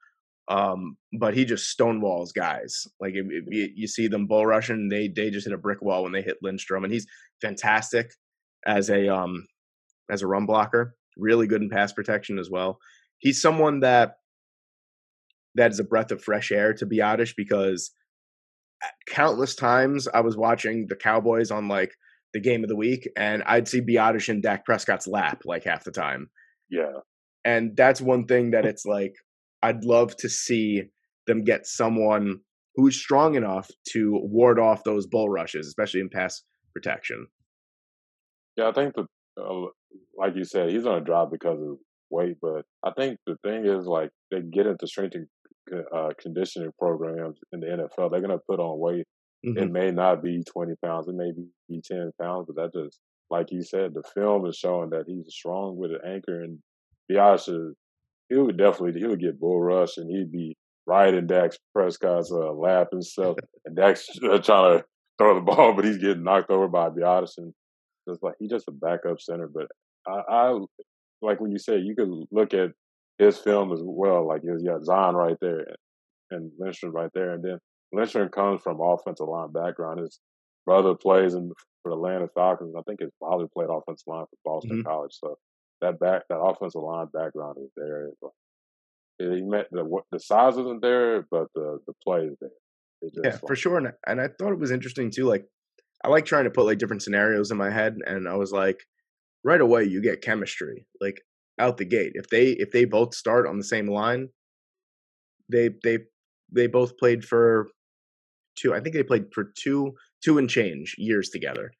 Um, but he just stonewalls guys. Like you, see them bull rushing, they they just hit a brick wall when they hit Lindstrom, and he's fantastic as a um as a run blocker. Really good in pass protection as well. He's someone that that is a breath of fresh air to be Biadasz because countless times I was watching the Cowboys on like the game of the week, and I'd see Biadasz in Dak Prescott's lap like half the time. Yeah. And that's one thing that it's like I'd love to see them get someone who's strong enough to ward off those bull rushes, especially in pass protection. Yeah, I think the uh, like you said, he's on a drop because of weight, but I think the thing is like they get into strength and uh, conditioning programs in the NFL, they're gonna put on weight Mm-hmm. It may not be 20 pounds, it may be 10 pounds, but that just, like you said, the film is showing that he's strong with an anchor. And Biadasz, he would definitely, he would get bull rush and he'd be right in Dak Prescott's uh, lap and stuff. [LAUGHS] and Dak's trying to throw the [LAUGHS] ball, but he's getting knocked over by Biadasz. And just like, he's just a backup center. But I, I like when you say you could look at his film as well, like you got Zion right there and Lindstrom right there. And then Lindstrom comes from offensive line background. His brother plays in for the Atlanta Falcons. I think his father played offensive line for Boston mm-hmm. College. So that back that offensive line background is there. He met the the size isn't there, but the the play is there. Yeah, for sure. And, and I thought it was interesting too. Like, I like trying to put like different scenarios in my head, and I was like, right away you get chemistry like out the gate. If they if they both start on the same line, they they they both played for two. I think they played for two two and change years together.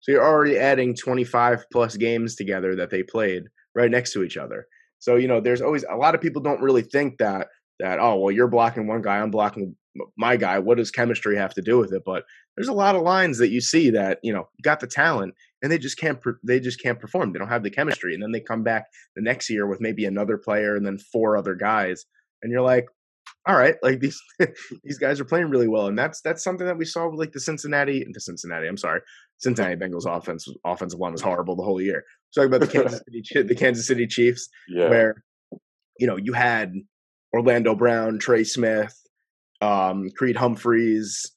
So you're already adding 25 plus games together that they played right next to each other. So you know, there's always a lot of people don't really think that that oh well you're blocking one guy, I'm blocking my guy. What does chemistry have to do with it? But there's a lot of lines that you see that you know got the talent and they just can't they just can't perform. They don't have the chemistry, and then they come back the next year with maybe another player and then four other guys, and you're like, all right, like these [LAUGHS] these guys are playing really well, and that's that's something that we saw with like the Cincinnati, the Cincinnati, I'm sorry, Cincinnati Bengals offense offensive line was horrible the whole year. Talking about the Kansas [LAUGHS] City the Kansas City Chiefs, yeah. where you know you had Orlando Brown, Trey Smith, um, Creed Humphreys,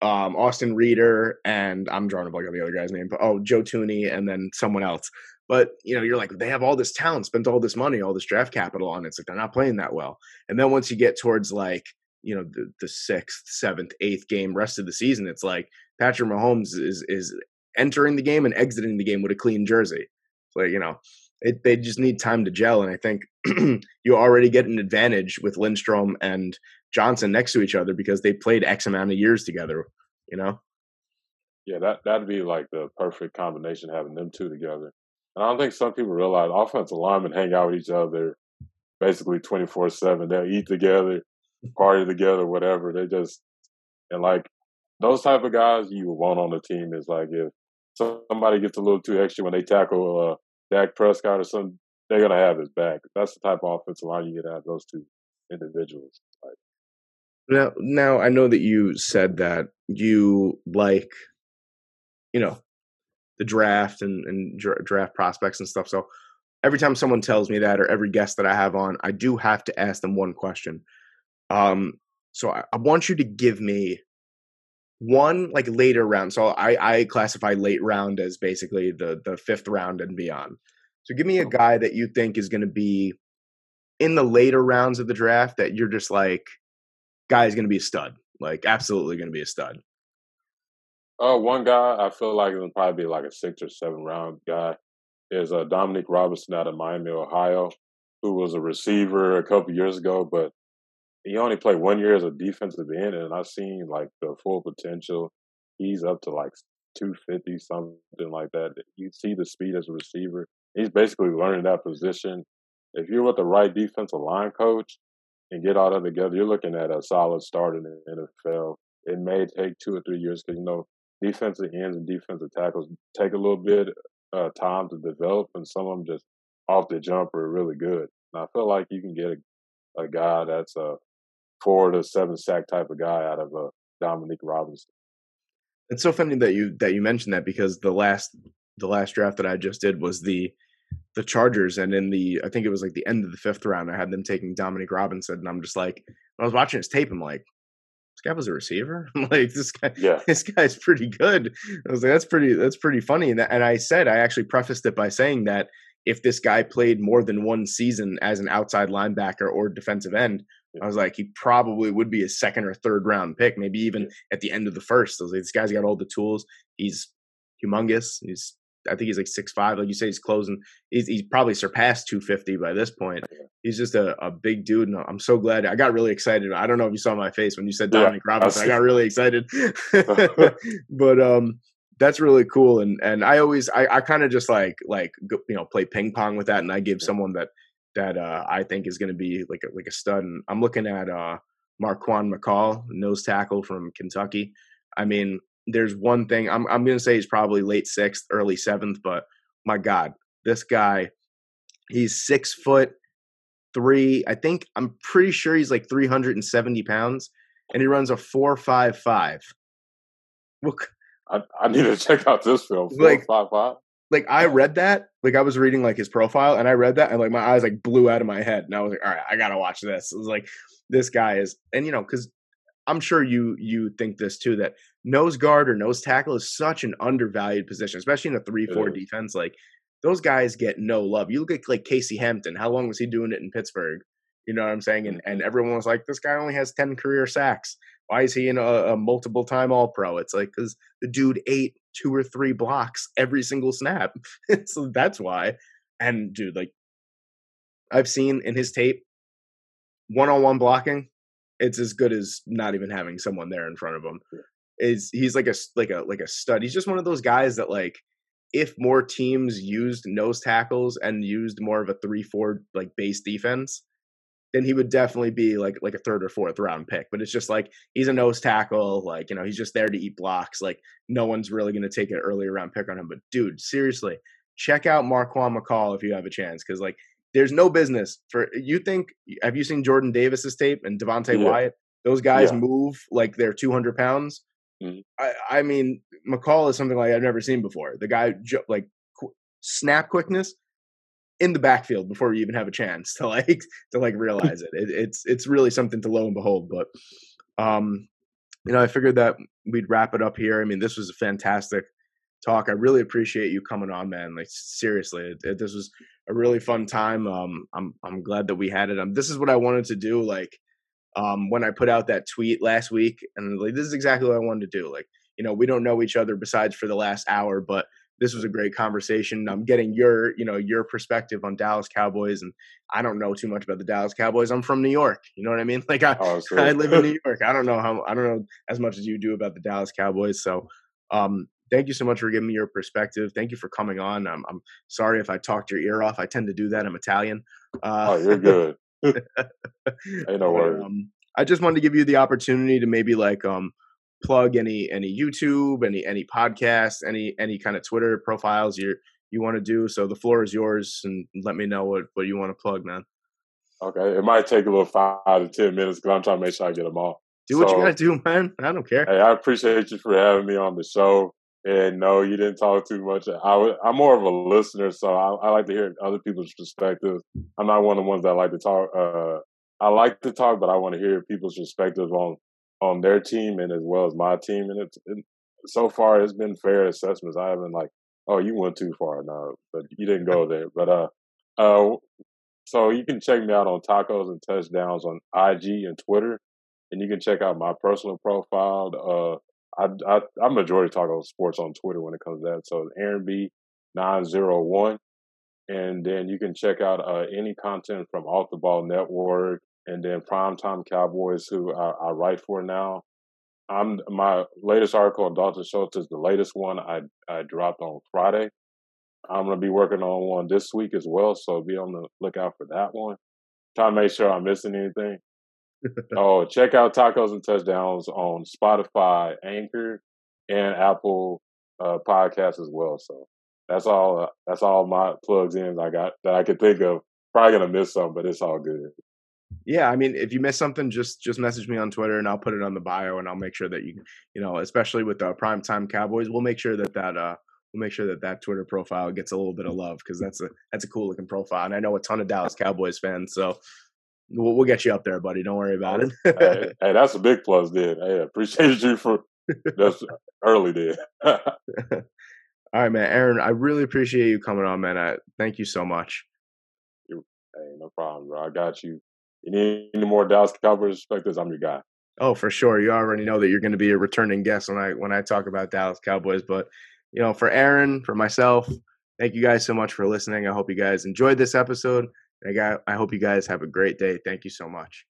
um, Austin Reeder, and I'm drawing a blank on the other guy's name, but oh, Joe Thuney, and then someone else. But you know, you're like, they have all this talent, spent all this money, all this draft capital on it. It's like they're not playing that well. And then once you get towards like, you know, the, the sixth, seventh, eighth game, rest of the season, it's like Patrick Mahomes is is entering the game and exiting the game with a clean jersey. So you know, it, they just need time to gel. And I think [CLEARS THROAT] you already get an advantage with Lindstrom and Johnson next to each other because they played X amount of years together. You know. Yeah, that that'd be like the perfect combination having them two together. And I don't think some people realize offensive linemen hang out with each other basically 24 7. They'll eat together, party together, whatever. They just, and like those type of guys you want on the team is like if somebody gets a little too extra when they tackle uh, Dak Prescott or something, they're going to have his back. That's the type of offensive line you get out of those two individuals. Like, now, now I know that you said that you like, you know, the draft and, and draft prospects and stuff. So every time someone tells me that, or every guest that I have on, I do have to ask them one question. Um, so I, I want you to give me one like later round. So I, I classify late round as basically the the fifth round and beyond. So give me a guy that you think is going to be in the later rounds of the draft that you're just like, guy is going to be a stud, like absolutely going to be a stud. Uh, one guy I feel like it'll probably be like a six or seven round guy is uh, Dominique Robinson out of Miami, Ohio, who was a receiver a couple years ago, but he only played one year as a defensive end, and I've seen like the full potential. He's up to like 250, something like that. You see the speed as a receiver. He's basically learning that position. If you're with the right defensive line coach and get all that together, you're looking at a solid start in the NFL. It may take two or three years because you know defensive ends and defensive tackles take a little bit uh, time to develop, and some of them just off the jump are really good. And I feel like you can get a, a guy that's a four to seven sack type of guy out of a uh, Dominique Robinson. It's so funny that you that you mentioned that because the last the last draft that I just did was the the Chargers, and in the I think it was like the end of the fifth round, I had them taking Dominique Robinson, and I'm just like, I was watching his tape, I'm like, this guy was a receiver. [LAUGHS] I'm like, this guy, yeah. this guy's pretty good. I was like, that's pretty, that's pretty funny. And, that, and I said, I actually prefaced it by saying that if this guy played more than one season as an outside linebacker or defensive end, I was like, he probably would be a second or third round pick, maybe even at the end of the first. I was like, this guy's got all the tools. He's humongous. He's I think he's like six five. Like you say, he's closing. He's, he's probably surpassed two fifty by this point. He's just a, a big dude, and I'm so glad. I got really excited. I don't know if you saw my face when you said Dominic yeah, Robinson. I, I got really excited. [LAUGHS] [LAUGHS] but um, that's really cool. And and I always I, I kind of just like like you know play ping pong with that, and I give someone that that uh, I think is going to be like a, like a stud. And I'm looking at uh, Marquan McCall, nose tackle from Kentucky. I mean, there's one thing I'm I'm gonna say he's probably late sixth, early seventh, but my God, this guy, he's six foot three. I think I'm pretty sure he's like 370 pounds, and he runs a four five five. Look, I, I need to check out this film. Four, like five five. Like I read that, like I was reading like his profile, and I read that, and like my eyes like blew out of my head, and I was like, all right, I gotta watch this. It was like this guy is, and you know, because I'm sure you you think this too that nose guard or nose tackle is such an undervalued position, especially in a three four defense. Like those guys get no love. You look at like Casey Hampton. How long was he doing it in Pittsburgh? You know what I'm saying? And and everyone was like, this guy only has ten career sacks. Why is he in a, a multiple time All Pro? It's like because the dude ate two or three blocks every single snap. [LAUGHS] so that's why. And dude, like I've seen in his tape, one on one blocking, it's as good as not even having someone there in front of him. Is he's like a like a like a stud. He's just one of those guys that like if more teams used nose tackles and used more of a three four like base defense, then he would definitely be like like a third or fourth round pick. But it's just like he's a nose tackle, like you know he's just there to eat blocks. Like no one's really going to take an early round pick on him. But dude, seriously, check out Marquan McCall if you have a chance, because like there's no business for you. Think have you seen Jordan Davis's tape and Devonte yeah. Wyatt? Those guys yeah. move like they're 200 pounds. Mm-hmm. I, I mean, McCall is something like I've never seen before. The guy like qu- snap quickness in the backfield before you even have a chance [LAUGHS] to like to like realize it. it. It's it's really something to lo and behold. But um, you know, I figured that we'd wrap it up here. I mean, this was a fantastic talk. I really appreciate you coming on, man. Like seriously, it, it, this was a really fun time. Um, I'm I'm glad that we had it. Um, this is what I wanted to do. Like um, when I put out that tweet last week, and like this is exactly what I wanted to do. Like you know, we don't know each other besides for the last hour, but this was a great conversation. I'm getting your, you know, your perspective on Dallas Cowboys, and I don't know too much about the Dallas Cowboys. I'm from New York. You know what I mean? [LAUGHS] Like I, oh, I live in New [LAUGHS] York. I don't know how I don't know as much as you do about the Dallas Cowboys. So, um, thank you so much for giving me your perspective. Thank you for coming on. I'm, I'm sorry if I talked your ear off. I tend to do that. I'm Italian. Uh, oh, you're good. Ain't [LAUGHS] no worries. Um, I just wanted to give you the opportunity to maybe like um plug any any YouTube, any any podcasts, any any kind of Twitter profiles you you want to do. So the floor is yours, and let me know what what you want to plug, man. Okay, it might take a little five to ten minutes because I'm trying to make sure I get them all. Do what so, you gotta do, man. I don't care. Hey, I appreciate you for having me on the show. And no, you didn't talk too much. I am more of a listener, so I, I, like to hear other people's perspectives. I'm not one of the ones that like to talk. Uh, I like to talk, but I want to hear people's perspectives on on their team and as well as my team. And it's it, so far it's been fair assessments. I haven't like, oh, you went too far no, but you didn't go there. But uh, uh, so you can check me out on Tacos and Touchdowns on IG and Twitter, and you can check out my personal profile. Uh, I, I majority talk about sports on Twitter when it comes to that. So Aaron B nine zero one. And then you can check out uh, any content from Off the Ball Network, and then Primetime Cowboys, who I, I write for now. I'm my latest article on Dalton Schultz is the latest one I I dropped on Friday. I'm gonna be working on one this week as well, so be on the lookout for that one. Try to make sure I'm missing anything. [LAUGHS] oh, check out Tacos and Touchdowns on Spotify, Anchor, and Apple uh, Podcasts as well. So that's all. Uh, that's all my plugs in I got that I could think of. Probably gonna miss some, but it's all good yeah i mean if you miss something just just message me on twitter and i'll put it on the bio and i'll make sure that you you know especially with the prime time cowboys we'll make sure that that uh we'll make sure that that twitter profile gets a little bit of love because that's a that's a cool looking profile and i know a ton of dallas cowboys fans so we'll, we'll get you up there buddy don't worry about it hey, hey, that's a big plus dude. hey appreciate you for that's [LAUGHS] early then [LAUGHS] all right man aaron i really appreciate you coming on man I, thank you so much hey no problem bro i got you you need any more Dallas Cowboys perspectives, I'm your guy. Oh, for sure. You already know that you're going to be a returning guest when I when I talk about Dallas Cowboys. But you know, for Aaron, for myself, thank you guys so much for listening. I hope you guys enjoyed this episode. I got I hope you guys have a great day. Thank you so much.